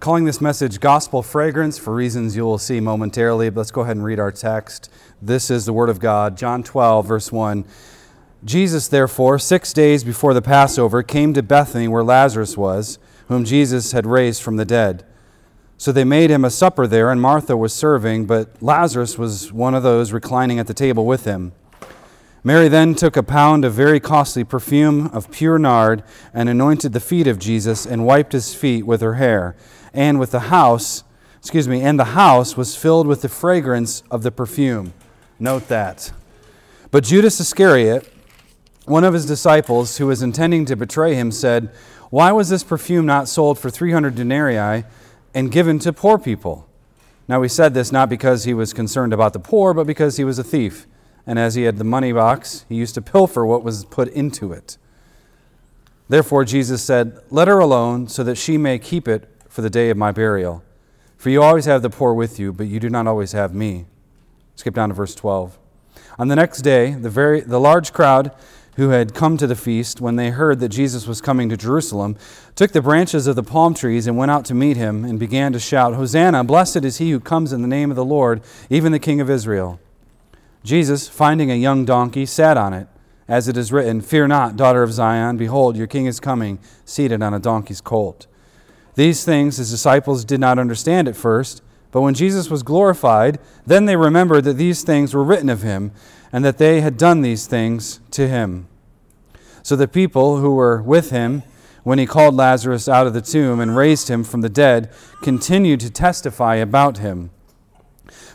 calling this message Gospel Fragrance for reasons you will see momentarily. But let's go ahead and read our text. This is the Word of God, John 12, verse 1. Jesus, therefore, six days before the Passover, came to Bethany where Lazarus was, whom Jesus had raised from the dead. So they made him a supper there, and Martha was serving, but Lazarus was one of those reclining at the table with him. Mary then took a pound of very costly perfume of pure nard and anointed the feet of Jesus and wiped his feet with her hair. And with the house, excuse me, and the house was filled with the fragrance of the perfume. Note that. But Judas Iscariot, one of his disciples who was intending to betray him, said, Why was this perfume not sold for 300 denarii? and given to poor people. Now, he said this not because he was concerned about the poor, but because he was a thief. And as he had the money box, he used to pilfer what was put into it. Therefore, Jesus said, Let her alone, so that she may keep it for the day of my burial. For you always have the poor with you, but you do not always have me. Skip down to verse 12. On the next day, the, very, the large crowd who had come to the feast, when they heard that Jesus was coming to Jerusalem, took the branches of the palm trees and went out to meet him and began to shout, Hosanna! Blessed is he who comes in the name of the Lord, even the King of Israel. Jesus, finding a young donkey, sat on it, as it is written, Fear not, daughter of Zion, behold, your king is coming, seated on a donkey's colt. These things his disciples did not understand at first, but when Jesus was glorified, then they remembered that these things were written of him and that they had done these things to him. So the people who were with him when he called Lazarus out of the tomb and raised him from the dead continued to testify about him.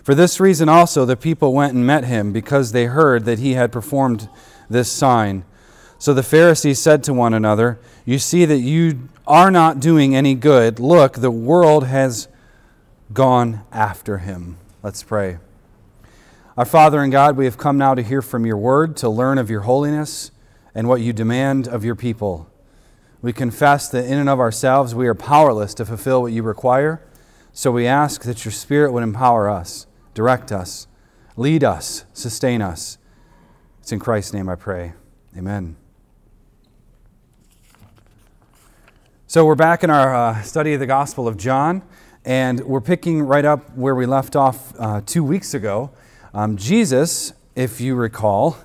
For this reason also the people went and met him, because they heard that he had performed this sign. So the Pharisees said to one another, You see that you are not doing any good. Look, the world has gone after him. Let's pray. Our Father and God, we have come now to hear from your word, to learn of your holiness and what you demand of your people. We confess that in and of ourselves we are powerless to fulfill what you require. So we ask that your Spirit would empower us, direct us, lead us, sustain us. It's in Christ's name I pray. Amen. So we're back in our uh, study of the Gospel of John, and we're picking right up where we left off uh, two weeks ago. Um, Jesus, if you recall,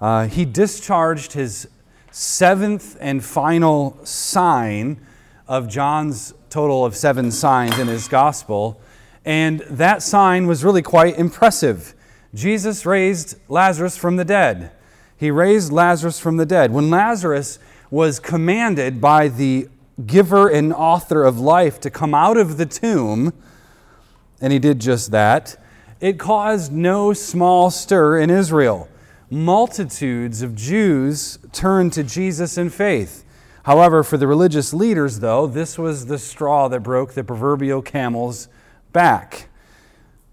uh, he discharged his seventh and final sign of John's total of seven signs in his gospel. And that sign was really quite impressive. Jesus raised Lazarus from the dead. He raised Lazarus from the dead. When Lazarus was commanded by the giver and author of life to come out of the tomb, and he did just that, it caused no small stir in Israel. Multitudes of Jews turned to Jesus in faith. However, for the religious leaders, though, this was the straw that broke the proverbial camel's back.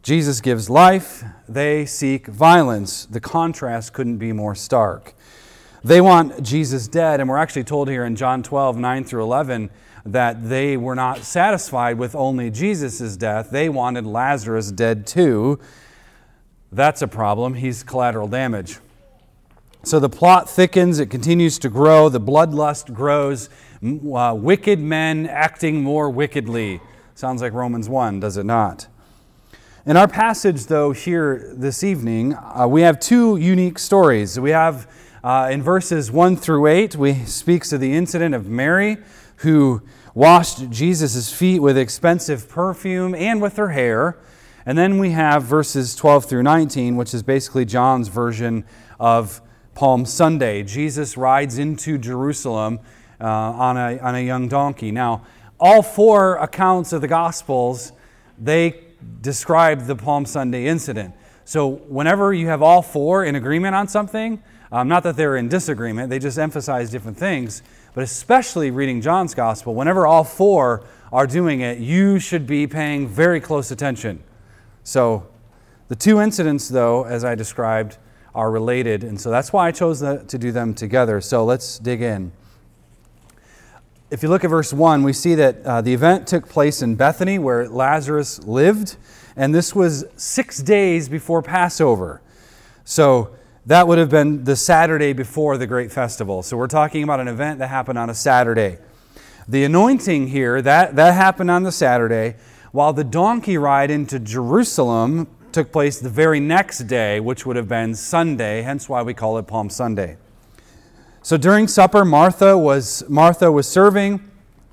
Jesus gives life, they seek violence. The contrast couldn't be more stark. They want Jesus dead, and we're actually told here in John 12, 9 through 11, that they were not satisfied with only Jesus' death. They wanted Lazarus dead too. That's a problem. He's collateral damage. So the plot thickens, it continues to grow, the bloodlust grows, uh, wicked men acting more wickedly. Sounds like Romans 1, does it not? In our passage, though, here this evening, uh, we have two unique stories. We have uh, in verses 1 through 8, we speaks of the incident of Mary who washed Jesus' feet with expensive perfume and with her hair. And then we have verses 12 through 19, which is basically John's version of Palm Sunday. Jesus rides into Jerusalem uh, on, a, on a young donkey. Now, all four accounts of the Gospels, they describe the Palm Sunday incident. So whenever you have all four in agreement on something, um, not that they're in disagreement, they just emphasize different things. But especially reading John's gospel, whenever all four are doing it, you should be paying very close attention. So the two incidents, though, as I described, are related. And so that's why I chose to do them together. So let's dig in. If you look at verse 1, we see that uh, the event took place in Bethany, where Lazarus lived, and this was six days before Passover. So that would have been the Saturday before the great festival. So we're talking about an event that happened on a Saturday. the anointing here, that, that happened on the Saturday, while the donkey ride into Jerusalem took place the very next day, which would have been Sunday, hence why we call it Palm Sunday. So during supper, Martha was, Martha was serving,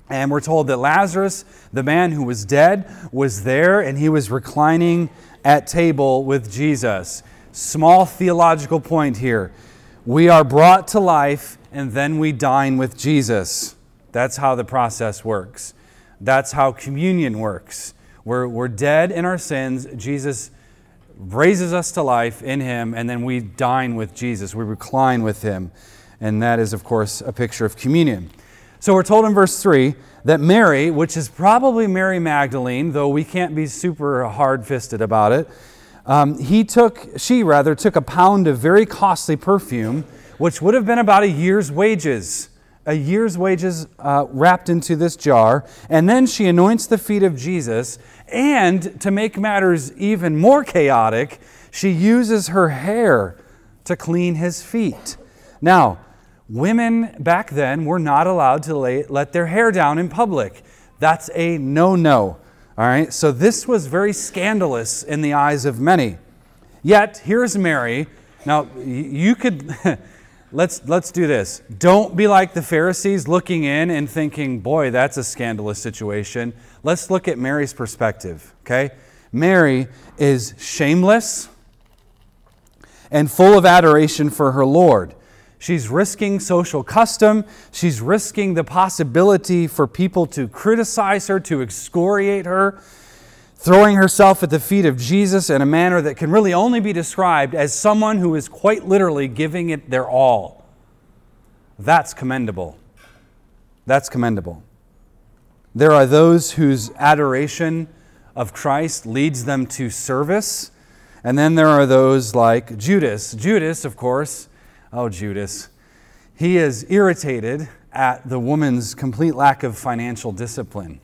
and we're told that Lazarus, the man who was dead, was there and he was reclining at table with Jesus. Small theological point here. We are brought to life and then we dine with Jesus. That's how the process works. That's how communion works. We're, we're dead in our sins. Jesus raises us to life in Him, and then we dine with Jesus. We recline with Him. And that is, of course, a picture of communion. So we're told in verse 3 that Mary, which is probably Mary Magdalene, though we can't be super hard fisted about it, um, he took, she rather, took a pound of very costly perfume, which would have been about a year's wages. A year's wages uh, wrapped into this jar. And then she anoints the feet of Jesus. And to make matters even more chaotic, she uses her hair to clean his feet. Now, women back then were not allowed to lay, let their hair down in public. That's a no no. All right, so this was very scandalous in the eyes of many. Yet, here's Mary. Now, you could. let's, let's do this. Don't be like the Pharisees looking in and thinking, boy, that's a scandalous situation. Let's look at Mary's perspective, okay? Mary is shameless and full of adoration for her Lord. She's risking social custom. She's risking the possibility for people to criticize her, to excoriate her, throwing herself at the feet of Jesus in a manner that can really only be described as someone who is quite literally giving it their all. That's commendable. That's commendable. There are those whose adoration of Christ leads them to service. And then there are those like Judas. Judas, of course, Oh, Judas. He is irritated at the woman's complete lack of financial discipline.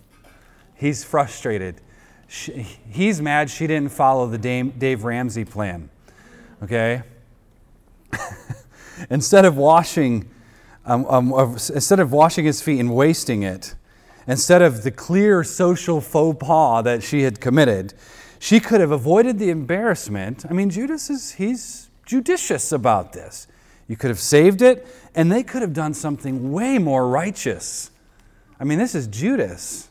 He's frustrated. She, he's mad she didn't follow the Dave Ramsey plan. Okay? instead of washing, um, um, instead of washing his feet and wasting it, instead of the clear social faux pas that she had committed, she could have avoided the embarrassment. I mean, Judas is he's judicious about this. You could have saved it, and they could have done something way more righteous. I mean, this is Judas.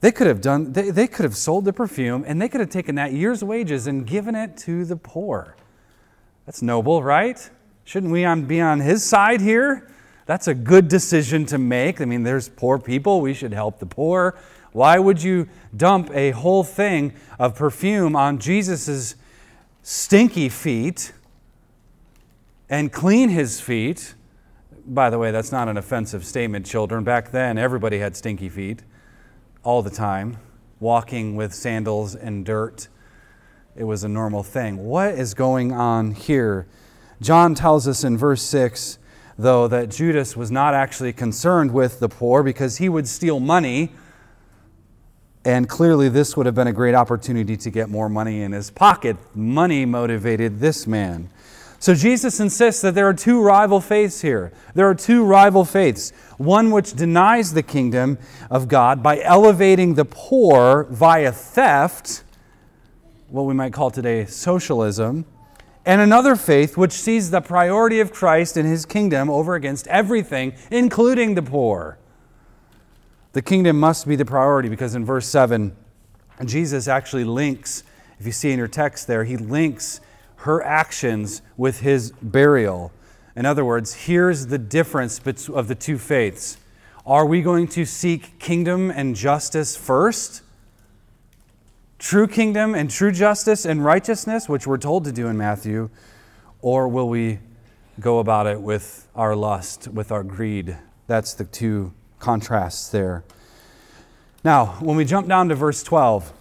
They could have done, they, they could have sold the perfume and they could have taken that year's wages and given it to the poor. That's noble, right? Shouldn't we be on his side here? That's a good decision to make. I mean, there's poor people. We should help the poor. Why would you dump a whole thing of perfume on Jesus' stinky feet and clean his feet. By the way, that's not an offensive statement, children. Back then, everybody had stinky feet all the time, walking with sandals and dirt. It was a normal thing. What is going on here? John tells us in verse 6, though, that Judas was not actually concerned with the poor because he would steal money. And clearly, this would have been a great opportunity to get more money in his pocket. Money motivated this man. So Jesus insists that there are two rival faiths here. There are two rival faiths. One which denies the kingdom of God by elevating the poor via theft, what we might call today socialism, and another faith which sees the priority of Christ and his kingdom over against everything, including the poor. The kingdom must be the priority because in verse 7, Jesus actually links, if you see in your text there, he links her actions with his burial. In other words, here's the difference of the two faiths. Are we going to seek kingdom and justice first? True kingdom and true justice and righteousness, which we're told to do in Matthew, or will we go about it with our lust, with our greed? That's the two contrasts there. Now, when we jump down to verse 12,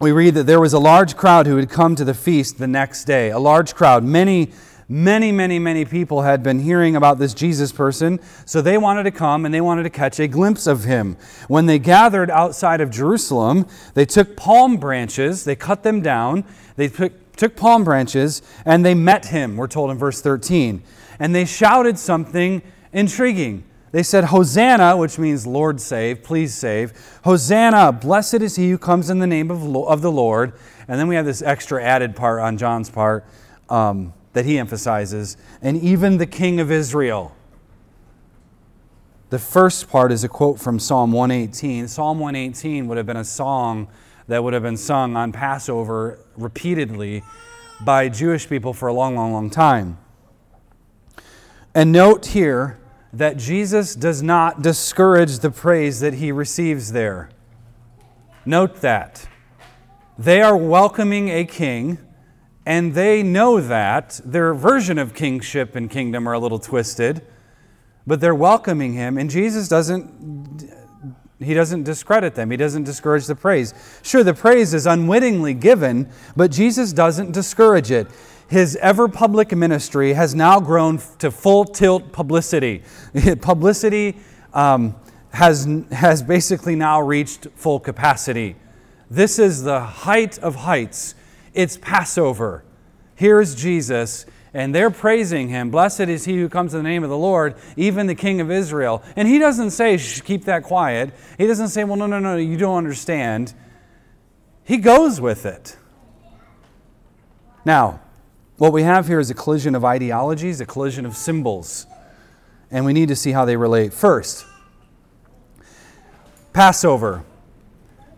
we read that there was a large crowd who had come to the feast the next day. A large crowd. Many, many, many, many people had been hearing about this Jesus person, so they wanted to come and they wanted to catch a glimpse of him. When they gathered outside of Jerusalem, they took palm branches, they cut them down, they took, took palm branches, and they met him, we're told in verse 13. And they shouted something intriguing. They said, Hosanna, which means Lord save, please save. Hosanna, blessed is he who comes in the name of, of the Lord. And then we have this extra added part on John's part um, that he emphasizes, and even the King of Israel. The first part is a quote from Psalm 118. Psalm 118 would have been a song that would have been sung on Passover repeatedly by Jewish people for a long, long, long time. And note here that Jesus does not discourage the praise that he receives there. Note that. They are welcoming a king, and they know that. Their version of kingship and kingdom are a little twisted, but they're welcoming him, and Jesus doesn't. He doesn't discredit them. He doesn't discourage the praise. Sure, the praise is unwittingly given, but Jesus doesn't discourage it his ever public ministry has now grown to full tilt publicity. publicity um, has, has basically now reached full capacity. This is the height of heights. It's Passover. Here's Jesus, and they're praising him. Blessed is he who comes in the name of the Lord, even the King of Israel. And he doesn't say, keep that quiet. He doesn't say, well, no, no, no, you don't understand. He goes with it. Now, what we have here is a collision of ideologies, a collision of symbols, and we need to see how they relate. First, Passover.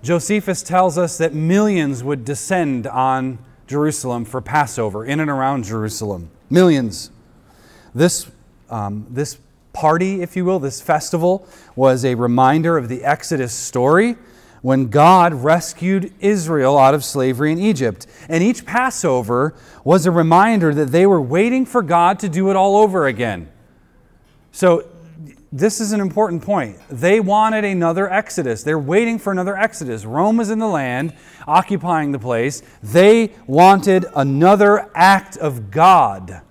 Josephus tells us that millions would descend on Jerusalem for Passover, in and around Jerusalem. Millions. This, um, this party, if you will, this festival, was a reminder of the Exodus story when God rescued Israel out of slavery in Egypt. And each Passover was a reminder that they were waiting for God to do it all over again. So, this is an important point. They wanted another Exodus. They're waiting for another Exodus. Rome was in the land, occupying the place. They wanted another act of God.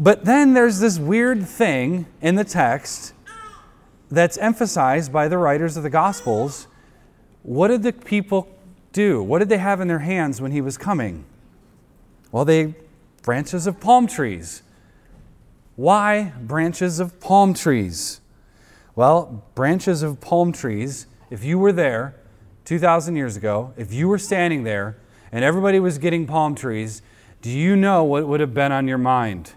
But then there's this weird thing in the text that's emphasized by the writers of the Gospels. What did the people do? What did they have in their hands when he was coming? Well, they branches of palm trees. Why branches of palm trees? Well, branches of palm trees, if you were there 2,000 years ago, if you were standing there and everybody was getting palm trees, do you know what would have been on your mind?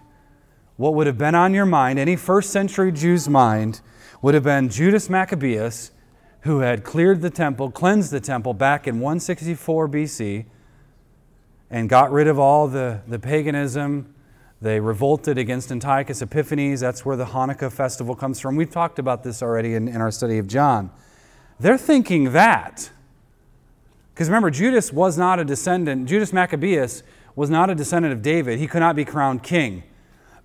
What would have been on your mind, any first century Jew's mind, would have been Judas Maccabeus, who had cleared the temple, cleansed the temple back in 164 BC, and got rid of all the, the paganism. They revolted against Antiochus Epiphanes. That's where the Hanukkah festival comes from. We've talked about this already in, in our study of John. They're thinking that. Because remember, Judas was not a descendant, Judas Maccabeus was not a descendant of David. He could not be crowned king.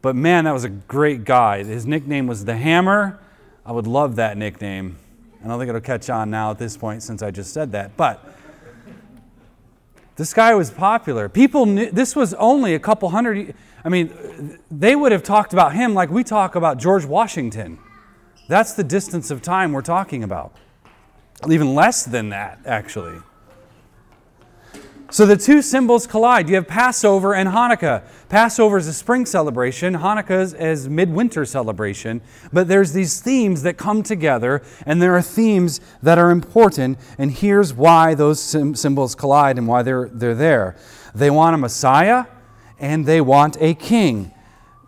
But man, that was a great guy. His nickname was the Hammer I would love that nickname. I don't think it'll catch on now at this point since I just said that. But this guy was popular. People knew this was only a couple hundred. I mean, they would have talked about him like we talk about George Washington. That's the distance of time we're talking about. Even less than that, actually. So the two symbols collide. You have Passover and Hanukkah. Passover is a spring celebration, Hanukkah is a midwinter celebration. But there's these themes that come together, and there are themes that are important. And here's why those symbols collide and why they're, they're there. They want a Messiah, and they want a king.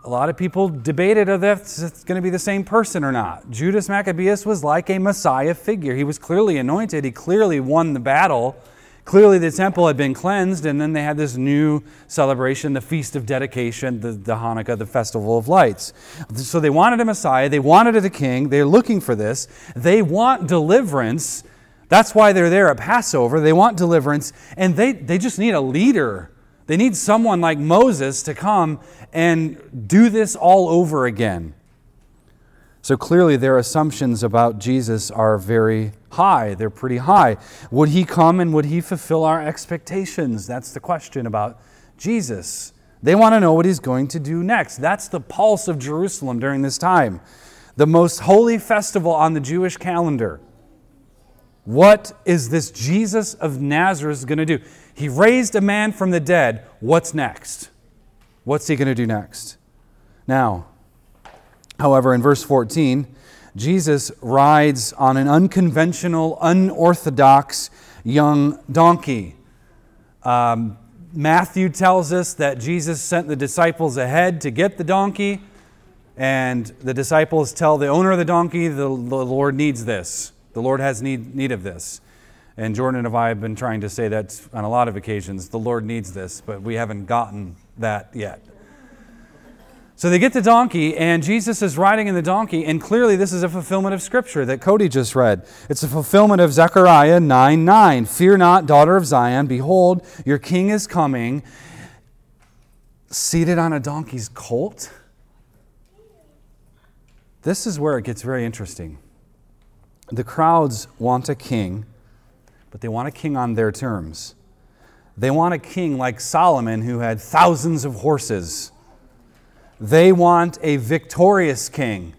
A lot of people debated if it's going to be the same person or not. Judas Maccabeus was like a Messiah figure. He was clearly anointed, he clearly won the battle Clearly, the temple had been cleansed, and then they had this new celebration, the Feast of Dedication, the, the Hanukkah, the Festival of Lights. So they wanted a Messiah, they wanted a king, they're looking for this. They want deliverance. That's why they're there at Passover. They want deliverance, and they, they just need a leader. They need someone like Moses to come and do this all over again. So clearly, their assumptions about Jesus are very high. They're pretty high. Would he come and would he fulfill our expectations? That's the question about Jesus. They want to know what he's going to do next. That's the pulse of Jerusalem during this time. The most holy festival on the Jewish calendar. What is this Jesus of Nazareth going to do? He raised a man from the dead. What's next? What's he going to do next? Now, However, in verse 14, Jesus rides on an unconventional, unorthodox young donkey. Um, Matthew tells us that Jesus sent the disciples ahead to get the donkey, and the disciples tell the owner of the donkey, the, the Lord needs this. The Lord has need, need of this. And Jordan and I have been trying to say that on a lot of occasions. The Lord needs this, but we haven't gotten that yet. So they get the donkey, and Jesus is riding in the donkey, and clearly this is a fulfillment of Scripture that Cody just read. It's a fulfillment of Zechariah 9 9. Fear not, daughter of Zion, behold, your king is coming, seated on a donkey's colt. This is where it gets very interesting. The crowds want a king, but they want a king on their terms. They want a king like Solomon who had thousands of horses they want a victorious king.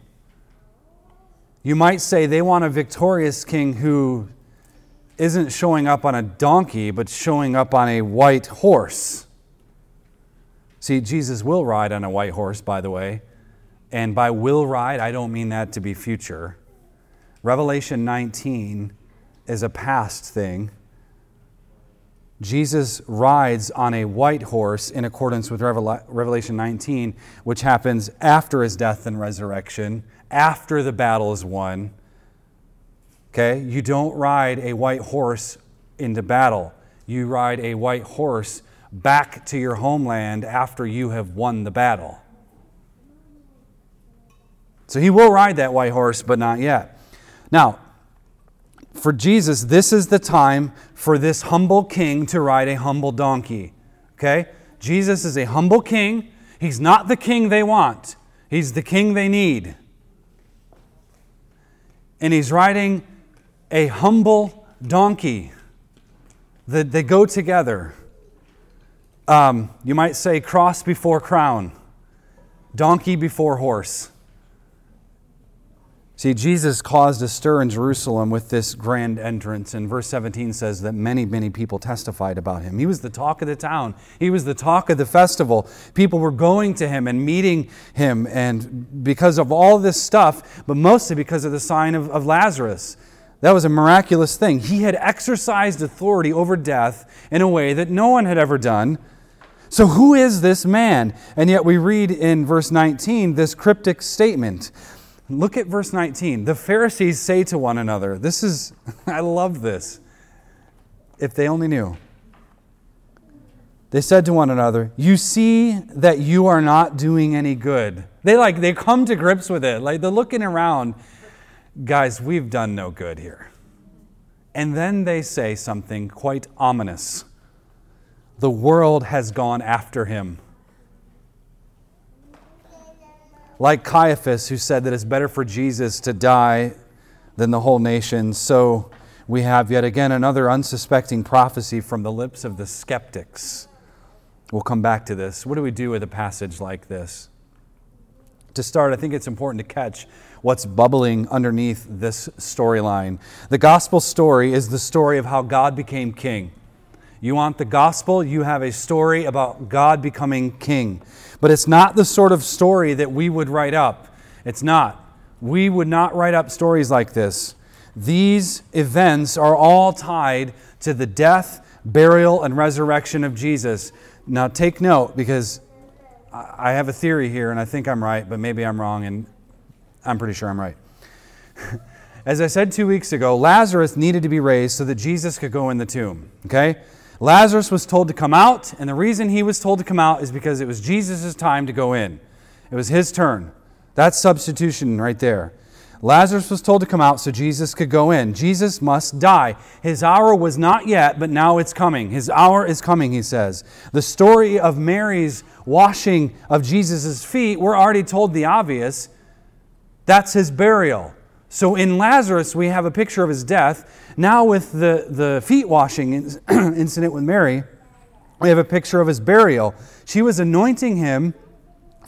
You might say they want a victorious king who isn't showing up on a donkey, but showing up on a white horse. See, Jesus will ride on a white horse, by the way. And by will ride, I don't mean that to be future. Revelation 19 is a past thing. Jesus rides on a white horse in accordance with Revelation 19, which happens after his death and resurrection, after the battle is won. Okay? You don't ride a white horse into battle. You ride a white horse back to your homeland after you have won the battle. So he will ride that white horse, but not yet. Now, for Jesus, this is the time for this humble king to ride a humble donkey. Okay? Jesus is a humble king. He's not the king they want, he's the king they need. And he's riding a humble donkey. That they go together. Um, you might say cross before crown, donkey before horse. See, Jesus caused a stir in Jerusalem with this grand entrance, and verse 17 says that many, many people testified about him. He was the talk of the town, he was the talk of the festival. People were going to him and meeting him, and because of all this stuff, but mostly because of the sign of, of Lazarus. That was a miraculous thing. He had exercised authority over death in a way that no one had ever done. So, who is this man? And yet, we read in verse 19 this cryptic statement Look at verse 19. The Pharisees say to one another, This is, I love this. If they only knew. They said to one another, You see that you are not doing any good. They like, they come to grips with it. Like they're looking around. Guys, we've done no good here. And then they say something quite ominous. The world has gone after him. Like Caiaphas, who said that it's better for Jesus to die than the whole nation, so we have yet again another unsuspecting prophecy from the lips of the skeptics. We'll come back to this. What do we do with a passage like this? To start, I think it's important to catch what's bubbling underneath this storyline. The gospel story is the story of how God became king. You want the gospel, you have a story about God becoming king. But it's not the sort of story that we would write up. It's not. We would not write up stories like this. These events are all tied to the death, burial, and resurrection of Jesus. Now, take note because I have a theory here, and I think I'm right, but maybe I'm wrong, and I'm pretty sure I'm right. As I said two weeks ago, Lazarus needed to be raised so that Jesus could go in the tomb. Okay? Lazarus was told to come out, and the reason he was told to come out is because it was Jesus' time to go in. It was his turn. That's substitution right there. Lazarus was told to come out so Jesus could go in. Jesus must die. His hour was not yet, but now it's coming. His hour is coming, he says. The story of Mary's washing of Jesus' feet, we're already told the obvious. That's his burial. So in Lazarus, we have a picture of his death. Now, with the, the feet washing incident with Mary, we have a picture of his burial. She was anointing him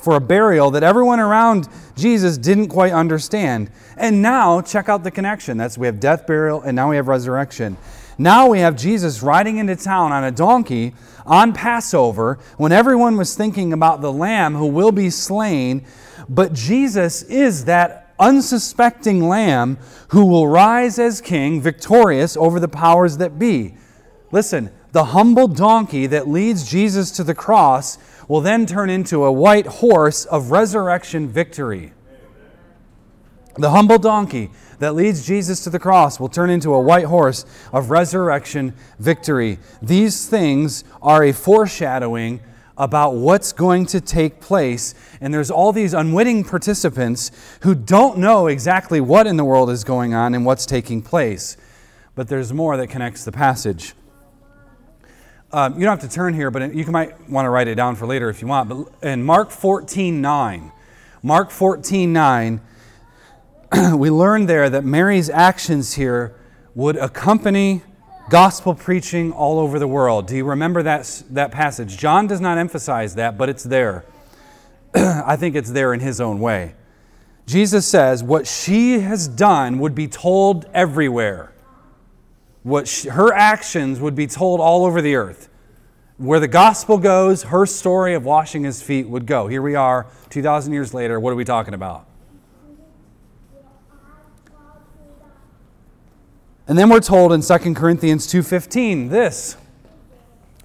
for a burial that everyone around Jesus didn't quite understand. And now, check out the connection. That's we have death, burial, and now we have resurrection. Now we have Jesus riding into town on a donkey on Passover when everyone was thinking about the lamb who will be slain. But Jesus is that unsuspecting lamb who will rise as king, victorious over the powers that be. Listen, the humble donkey that leads Jesus to the cross will then turn into a white horse of resurrection victory. The humble donkey that leads Jesus to the cross will turn into a white horse of resurrection victory. These things are a foreshadowing about what's going to take place. And there's all these unwitting participants who don't know exactly what in the world is going on and what's taking place. But there's more that connects the passage. Um, you don't have to turn here, but you might want to write it down for later if you want. But in Mark 14 9, Mark 14 9, we learn there that Mary's actions here would accompany gospel preaching all over the world. Do you remember that, that passage? John does not emphasize that, but it's there. I think it's there in his own way. Jesus says, What she has done would be told everywhere what she, her actions would be told all over the earth. Where the gospel goes, her story of washing his feet would go. Here we are, 2,000 years later. What are we talking about? And then we're told in 2 Corinthians 2:15 this.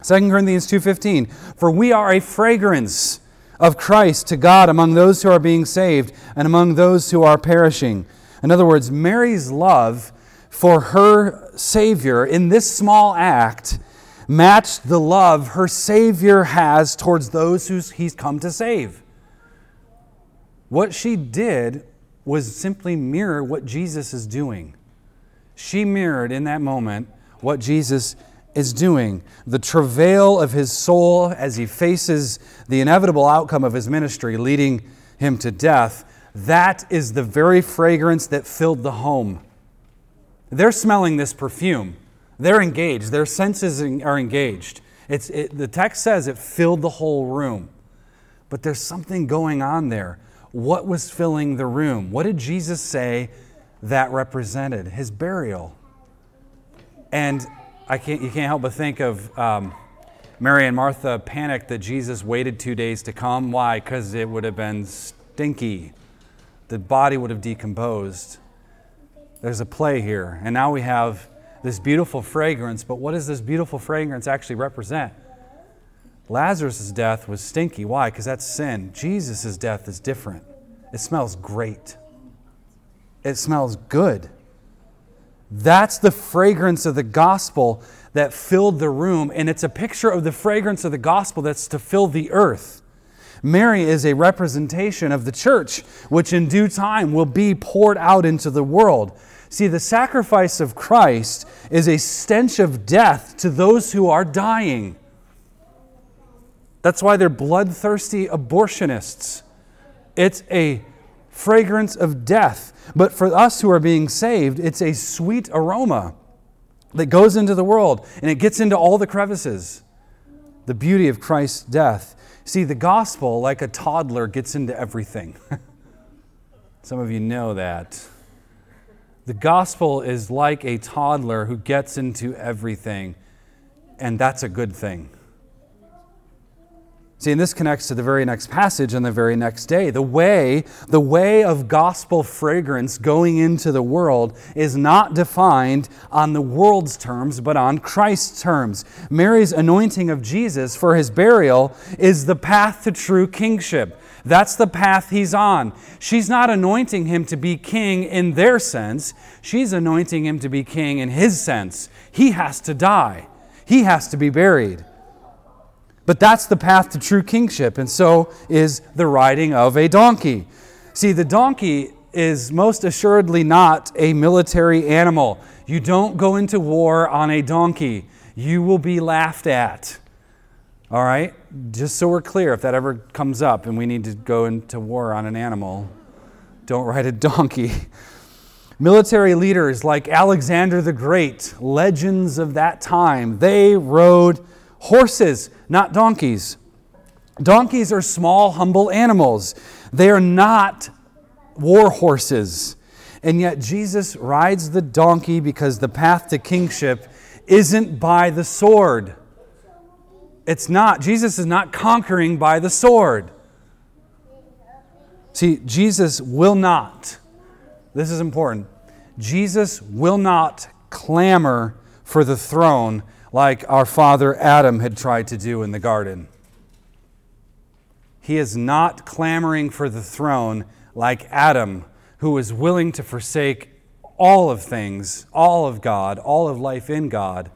2 Corinthians 2:15 For we are a fragrance of Christ to God among those who are being saved and among those who are perishing. In other words, Mary's love for her Savior in this small act matched the love her Savior has towards those who He's come to save. What she did was simply mirror what Jesus is doing. She mirrored in that moment what Jesus is doing. The travail of his soul as he faces the inevitable outcome of his ministry, leading him to death, that is the very fragrance that filled the home. They're smelling this perfume. They're engaged. Their senses are engaged. It's, it, the text says it filled the whole room. But there's something going on there. What was filling the room? What did Jesus say that represented? His burial. And I can't, you can't help but think of um, Mary and Martha panicked that Jesus waited two days to come. Why? Because it would have been stinky. The body would have decomposed. There's a play here. And now we have this beautiful fragrance, but what does this beautiful fragrance actually represent? Lazarus' death was stinky. Why? Because that's sin. Jesus' death is different. It smells great, it smells good. That's the fragrance of the gospel that filled the room, and it's a picture of the fragrance of the gospel that's to fill the earth. Mary is a representation of the church, which in due time will be poured out into the world. See, the sacrifice of Christ is a stench of death to those who are dying. That's why they're bloodthirsty abortionists. It's a fragrance of death. But for us who are being saved, it's a sweet aroma that goes into the world and it gets into all the crevices. The beauty of Christ's death. See, the gospel, like a toddler, gets into everything. Some of you know that. The gospel is like a toddler who gets into everything, and that's a good thing. See, and this connects to the very next passage on the very next day. The way, the way of gospel fragrance going into the world is not defined on the world's terms, but on Christ's terms. Mary's anointing of Jesus for his burial is the path to true kingship. That's the path he's on. She's not anointing him to be king in their sense, she's anointing him to be king in his sense. He has to die, he has to be buried. But that's the path to true kingship, and so is the riding of a donkey. See, the donkey is most assuredly not a military animal. You don't go into war on a donkey, you will be laughed at. All right? Just so we're clear, if that ever comes up and we need to go into war on an animal, don't ride a donkey. Military leaders like Alexander the Great, legends of that time, they rode horses, not donkeys. Donkeys are small, humble animals. They are not war horses. And yet, Jesus rides the donkey because the path to kingship isn't by the sword. It's not. Jesus is not conquering by the sword. See, Jesus will not, this is important, Jesus will not clamor for the throne like our father Adam had tried to do in the garden. He is not clamoring for the throne like Adam, who was willing to forsake all of things, all of God, all of life in God,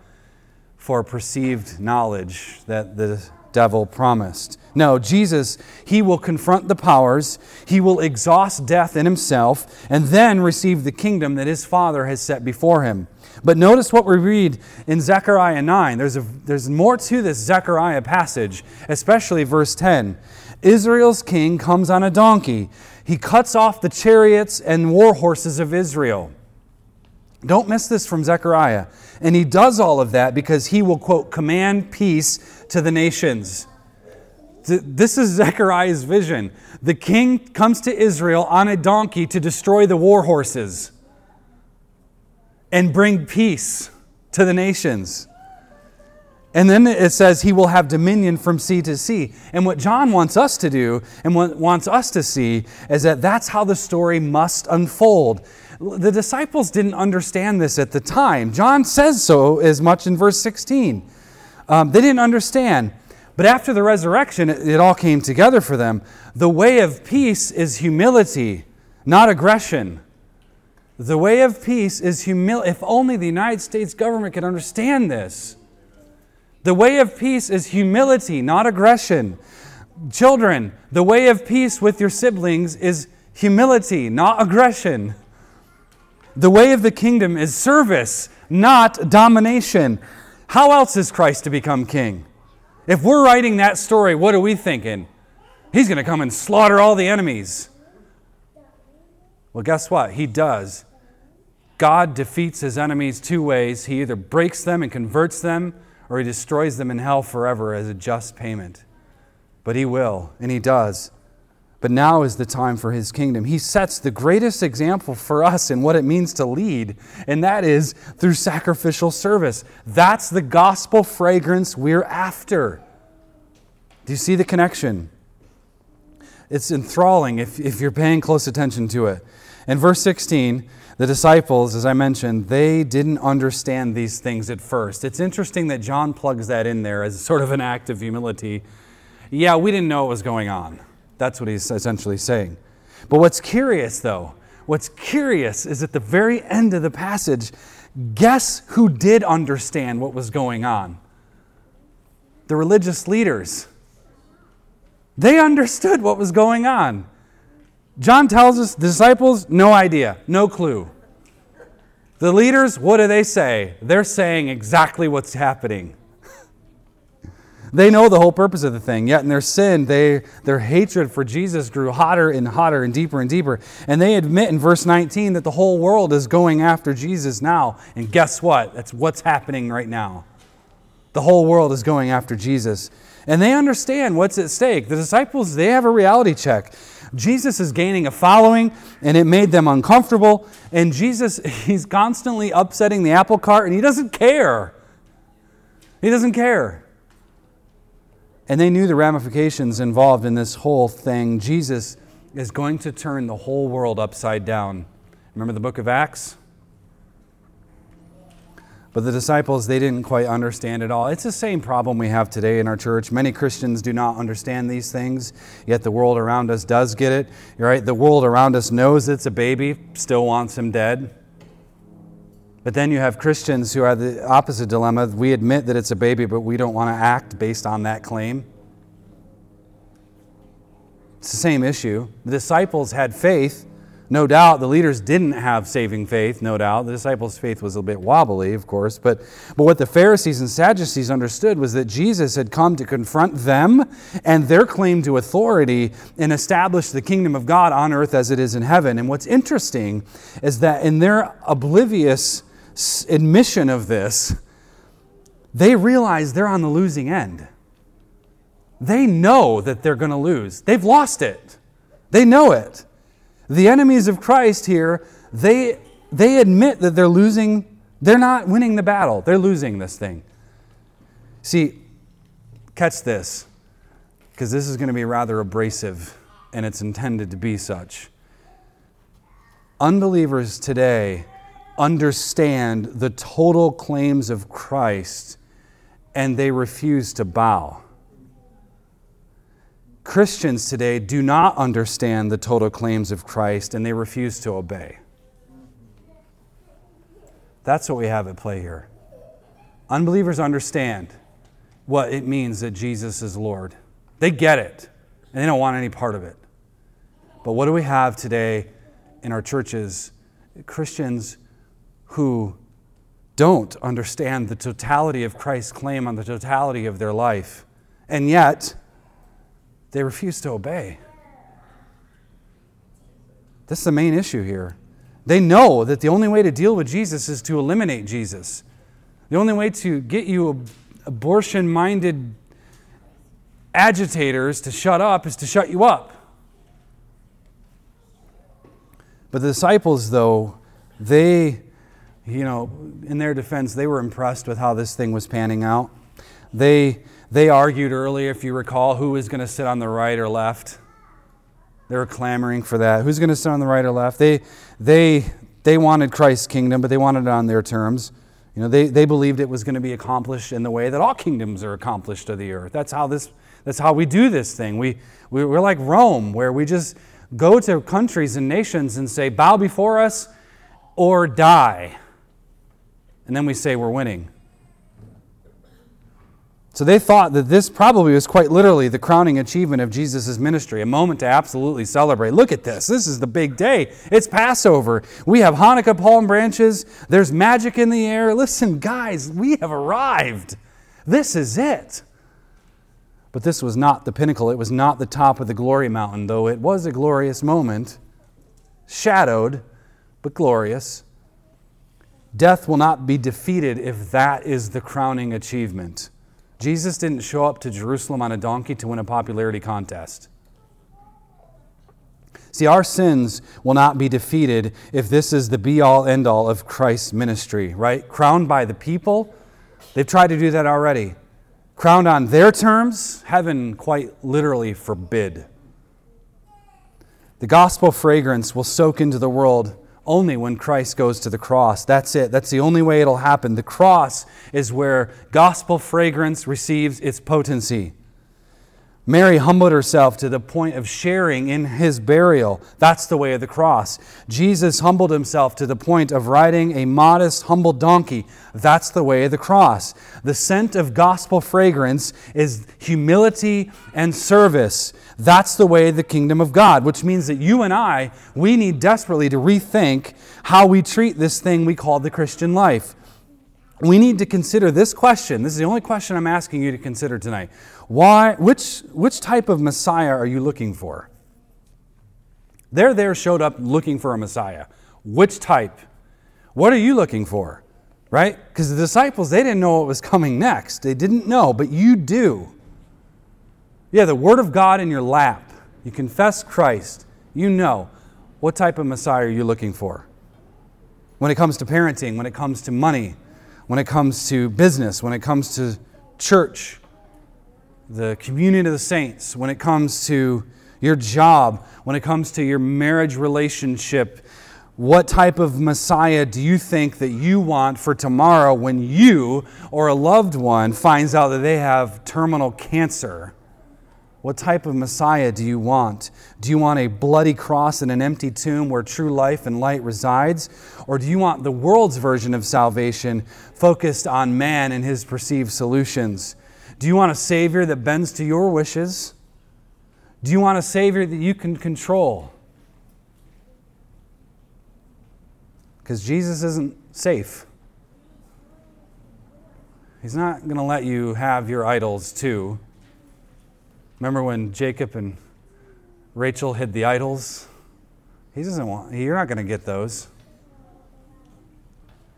for perceived knowledge that the devil promised. No, Jesus, he will confront the powers, he will exhaust death in himself, and then receive the kingdom that his Father has set before him. But notice what we read in Zechariah 9. There's, a, there's more to this Zechariah passage, especially verse 10. Israel's king comes on a donkey. He cuts off the chariots and war horses of Israel. Don't miss this from Zechariah. And he does all of that because he will, quote, command peace to the nations. This is Zechariah's vision. The king comes to Israel on a donkey to destroy the war horses and bring peace to the nations. And then it says he will have dominion from sea to sea. And what John wants us to do and what wants us to see is that that's how the story must unfold. The disciples didn't understand this at the time. John says so as much in verse 16. Um, they didn't understand. But after the resurrection, it, it all came together for them. The way of peace is humility, not aggression. The way of peace is humility. If only the United States government could understand this. The way of peace is humility, not aggression. Children, the way of peace with your siblings is humility, not aggression. The way of the kingdom is service, not domination. How else is Christ to become king? If we're writing that story, what are we thinking? He's going to come and slaughter all the enemies. Well, guess what? He does. God defeats his enemies two ways. He either breaks them and converts them, or he destroys them in hell forever as a just payment. But he will, and he does. But now is the time for his kingdom. He sets the greatest example for us in what it means to lead, and that is through sacrificial service. That's the gospel fragrance we're after. Do you see the connection? It's enthralling if, if you're paying close attention to it. In verse 16, the disciples, as I mentioned, they didn't understand these things at first. It's interesting that John plugs that in there as sort of an act of humility. Yeah, we didn't know what was going on. That's what he's essentially saying. But what's curious, though, what's curious is at the very end of the passage, guess who did understand what was going on? The religious leaders. They understood what was going on. John tells us the disciples, no idea, no clue. The leaders, what do they say? They're saying exactly what's happening. they know the whole purpose of the thing, yet in their sin, they, their hatred for Jesus grew hotter and hotter and deeper and deeper. And they admit in verse 19 that the whole world is going after Jesus now. And guess what? That's what's happening right now. The whole world is going after Jesus. And they understand what's at stake. The disciples, they have a reality check. Jesus is gaining a following, and it made them uncomfortable. And Jesus, he's constantly upsetting the apple cart, and he doesn't care. He doesn't care. And they knew the ramifications involved in this whole thing. Jesus is going to turn the whole world upside down. Remember the book of Acts? But the disciples, they didn't quite understand it all. It's the same problem we have today in our church. Many Christians do not understand these things, yet the world around us does get it. Right? The world around us knows it's a baby, still wants him dead. But then you have Christians who have the opposite dilemma. We admit that it's a baby, but we don't want to act based on that claim. It's the same issue. The disciples had faith, no doubt the leaders didn't have saving faith, no doubt. The disciples' faith was a bit wobbly, of course. But, but what the Pharisees and Sadducees understood was that Jesus had come to confront them and their claim to authority and establish the kingdom of God on earth as it is in heaven. And what's interesting is that in their oblivious admission of this, they realize they're on the losing end. they know that they're going to lose. They've lost it. They know it. The enemies of Christ here, they, they admit that they're losing, they're not winning the battle. They're losing this thing. See, catch this, because this is going to be rather abrasive, and it's intended to be such. Unbelievers today understand the total claims of Christ and they refuse to bow. Christians today do not understand the total claims of Christ and they refuse to obey. That's what we have at play here. Unbelievers understand what it means that Jesus is Lord. They get it, and they don't want any part of it. But what do we have today in our churches? Christians who don't understand the totality of Christ's claim on the totality of their life, and yet they refuse to obey. That's the main issue here. They know that the only way to deal with Jesus is to eliminate Jesus. The only way to get you abortion minded agitators to shut up is to shut you up. But the disciples, though, they, you know, in their defense, they were impressed with how this thing was panning out. They, they argued earlier, if you recall, who was going to sit on the right or left. They were clamoring for that. Who's going to sit on the right or left? They, they, they wanted Christ's kingdom, but they wanted it on their terms. You know, they, they believed it was going to be accomplished in the way that all kingdoms are accomplished of the earth. That's how, this, that's how we do this thing. We, we, we're like Rome, where we just go to countries and nations and say, bow before us or die. And then we say we're winning. So they thought that this probably was quite literally the crowning achievement of Jesus' ministry, a moment to absolutely celebrate. Look at this. This is the big day. It's Passover. We have Hanukkah palm branches. There's magic in the air. Listen, guys, we have arrived. This is it. But this was not the pinnacle. It was not the top of the glory mountain, though it was a glorious moment, shadowed, but glorious. Death will not be defeated if that is the crowning achievement. Jesus didn't show up to Jerusalem on a donkey to win a popularity contest. See, our sins will not be defeated if this is the be all end all of Christ's ministry, right? Crowned by the people, they've tried to do that already. Crowned on their terms, heaven quite literally forbid. The gospel fragrance will soak into the world only when Christ goes to the cross. That's it. That's the only way it'll happen. The cross is where gospel fragrance receives its potency. Mary humbled herself to the point of sharing in his burial. That's the way of the cross. Jesus humbled himself to the point of riding a modest, humble donkey. That's the way of the cross. The scent of gospel fragrance is humility and service. That's the way of the kingdom of God, which means that you and I, we need desperately to rethink how we treat this thing we call the Christian life. We need to consider this question. This is the only question I'm asking you to consider tonight. Why, which, which type of Messiah are you looking for? They're there showed up looking for a Messiah. Which type? What are you looking for? Right? Because the disciples, they didn't know what was coming next. They didn't know, but you do. Yeah, the Word of God in your lap. You confess Christ. You know. What type of Messiah are you looking for? When it comes to parenting, when it comes to money, when it comes to business, when it comes to church, the community of the saints, when it comes to your job, when it comes to your marriage relationship, what type of Messiah do you think that you want for tomorrow when you or a loved one finds out that they have terminal cancer? What type of Messiah do you want? Do you want a bloody cross and an empty tomb where true life and light resides? Or do you want the world's version of salvation focused on man and his perceived solutions? Do you want a Savior that bends to your wishes? Do you want a Savior that you can control? Because Jesus isn't safe. He's not going to let you have your idols too. Remember when Jacob and Rachel hid the idols? He doesn't want, you're not going to get those.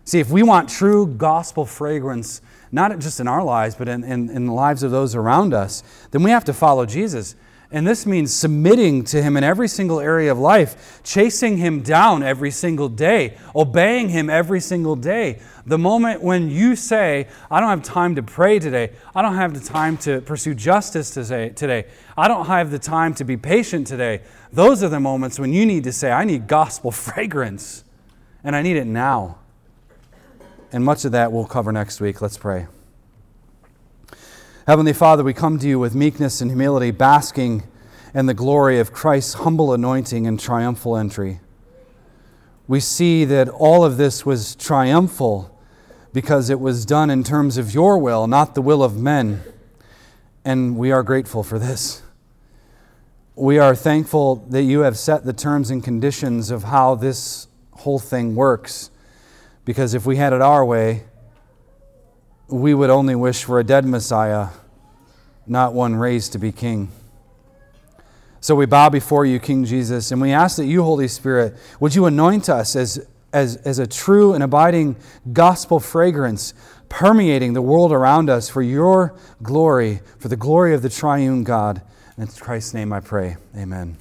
See, if we want true gospel fragrance, not just in our lives, but in, in, in the lives of those around us, then we have to follow Jesus. And this means submitting to Him in every single area of life, chasing Him down every single day, obeying Him every single day. The moment when you say, I don't have time to pray today, I don't have the time to pursue justice today, I don't have the time to be patient today, those are the moments when you need to say, I need gospel fragrance, and I need it now. And much of that we'll cover next week. Let's pray. Heavenly Father, we come to you with meekness and humility, basking in the glory of Christ's humble anointing and triumphal entry. We see that all of this was triumphal because it was done in terms of your will, not the will of men. And we are grateful for this. We are thankful that you have set the terms and conditions of how this whole thing works. Because if we had it our way, we would only wish for a dead Messiah, not one raised to be king. So we bow before you, King Jesus, and we ask that you, Holy Spirit, would you anoint us as, as, as a true and abiding gospel fragrance permeating the world around us for your glory, for the glory of the triune God. In Christ's name I pray. Amen.